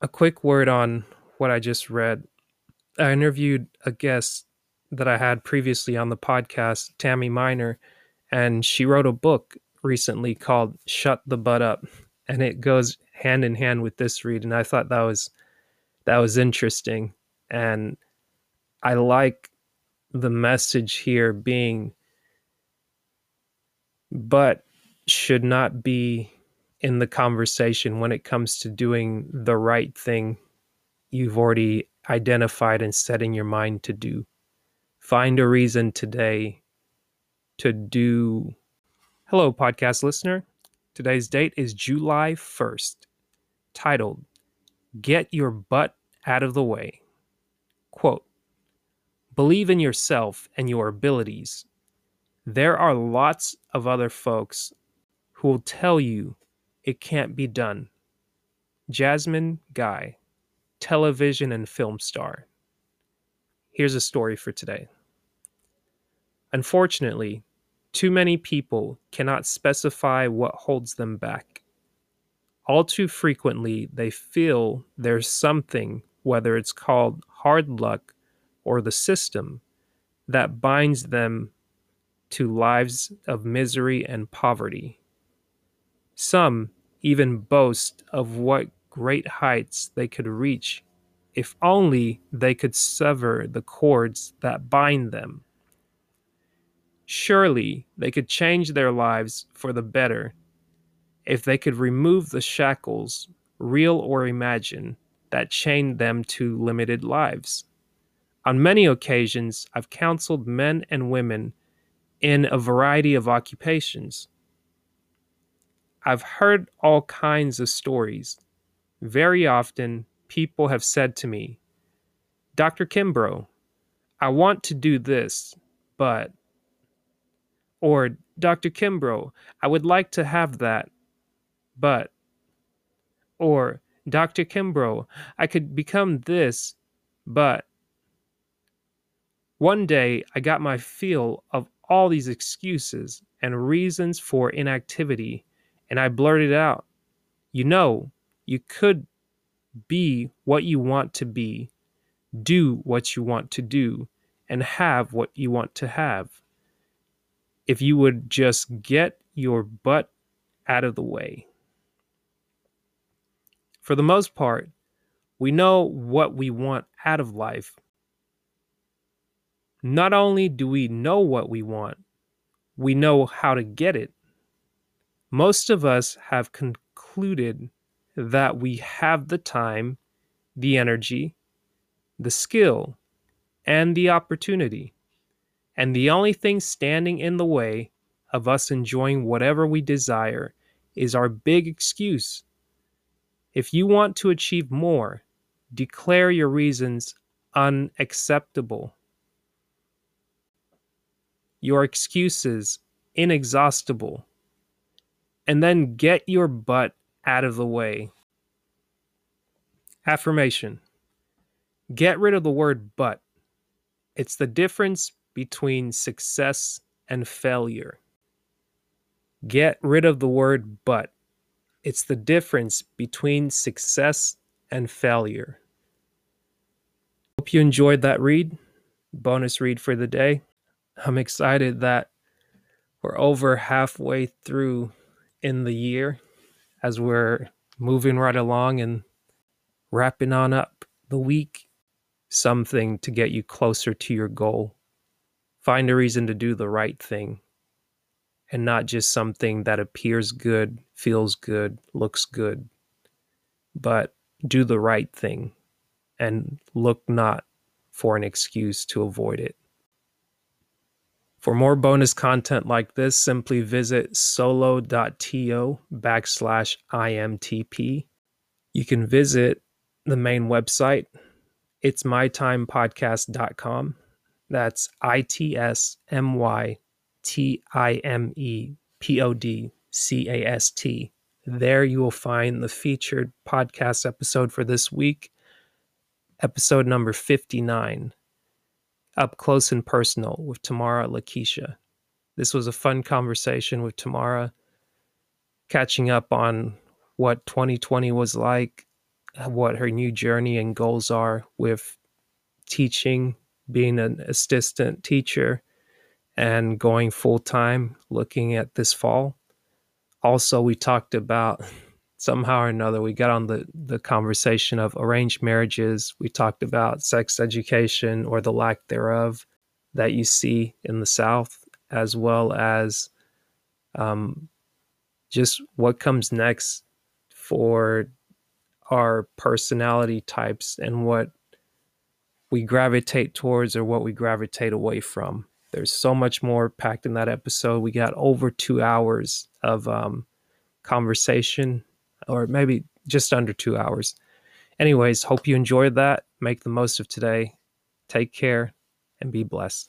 A quick word on what I just read. I interviewed a guest that I had previously on the podcast, Tammy Miner, and she wrote a book recently called Shut the Butt Up. And it goes hand in hand with this read. And I thought that was that was interesting. And I like the message here being but should not be in the conversation when it comes to doing the right thing you've already identified and set in your mind to do. Find a reason today to do. Hello, podcast listener. Today's date is July 1st, titled Get Your Butt Out of the Way. Quote Believe in yourself and your abilities. There are lots of other folks who will tell you it can't be done. Jasmine Guy, television and film star. Here's a story for today. Unfortunately, too many people cannot specify what holds them back. All too frequently, they feel there's something, whether it's called hard luck or the system, that binds them to lives of misery and poverty. Some even boast of what great heights they could reach if only they could sever the cords that bind them. Surely they could change their lives for the better if they could remove the shackles, real or imagined, that chained them to limited lives. On many occasions, I've counseled men and women in a variety of occupations. I've heard all kinds of stories. Very often, people have said to me, Dr. Kimbro, I want to do this, but. Or, Dr. Kimbro, I would like to have that, but. Or, Dr. Kimbro, I could become this, but. One day, I got my feel of all these excuses and reasons for inactivity, and I blurted out, You know, you could be what you want to be, do what you want to do, and have what you want to have. If you would just get your butt out of the way. For the most part, we know what we want out of life not only do we know what we want, we know how to get it. Most of us have concluded that we have the time, the energy, the skill, and the opportunity. And the only thing standing in the way of us enjoying whatever we desire is our big excuse. If you want to achieve more, declare your reasons unacceptable your excuses inexhaustible, and then get your butt out of the way. Affirmation Get rid of the word but. It's the difference between success and failure. Get rid of the word but. It's the difference between success and failure. Hope you enjoyed that read. Bonus read for the day. I'm excited that we're over halfway through in the year as we're moving right along and wrapping on up the week. Something to get you closer to your goal. Find a reason to do the right thing and not just something that appears good, feels good, looks good, but do the right thing and look not for an excuse to avoid it. For more bonus content like this, simply visit solo.to backslash IMTP. You can visit the main website, itsmytimepodcast.com. That's I T S M Y T I M E P O D C A S T. There you will find the featured podcast episode for this week, episode number 59 up close and personal with Tamara Lakeisha. This was a fun conversation with Tamara, catching up on what 2020 was like, what her new journey and goals are with teaching, being an assistant teacher, and going full time looking at this fall. Also, we talked about somehow or another, we got on the, the conversation of arranged marriages. We talked about sex education or the lack thereof that you see in the South, as well as um, just what comes next for our personality types and what we gravitate towards or what we gravitate away from. There's so much more packed in that episode. We got over two hours of um, conversation, or maybe just under two hours. Anyways, hope you enjoyed that. Make the most of today. Take care and be blessed.